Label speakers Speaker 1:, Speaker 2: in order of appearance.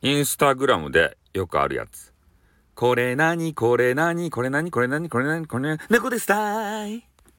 Speaker 1: インスタグラムでよくあるやつ。これなにこれなにこれなにこれなにこれなにこれなに猫ですたーい。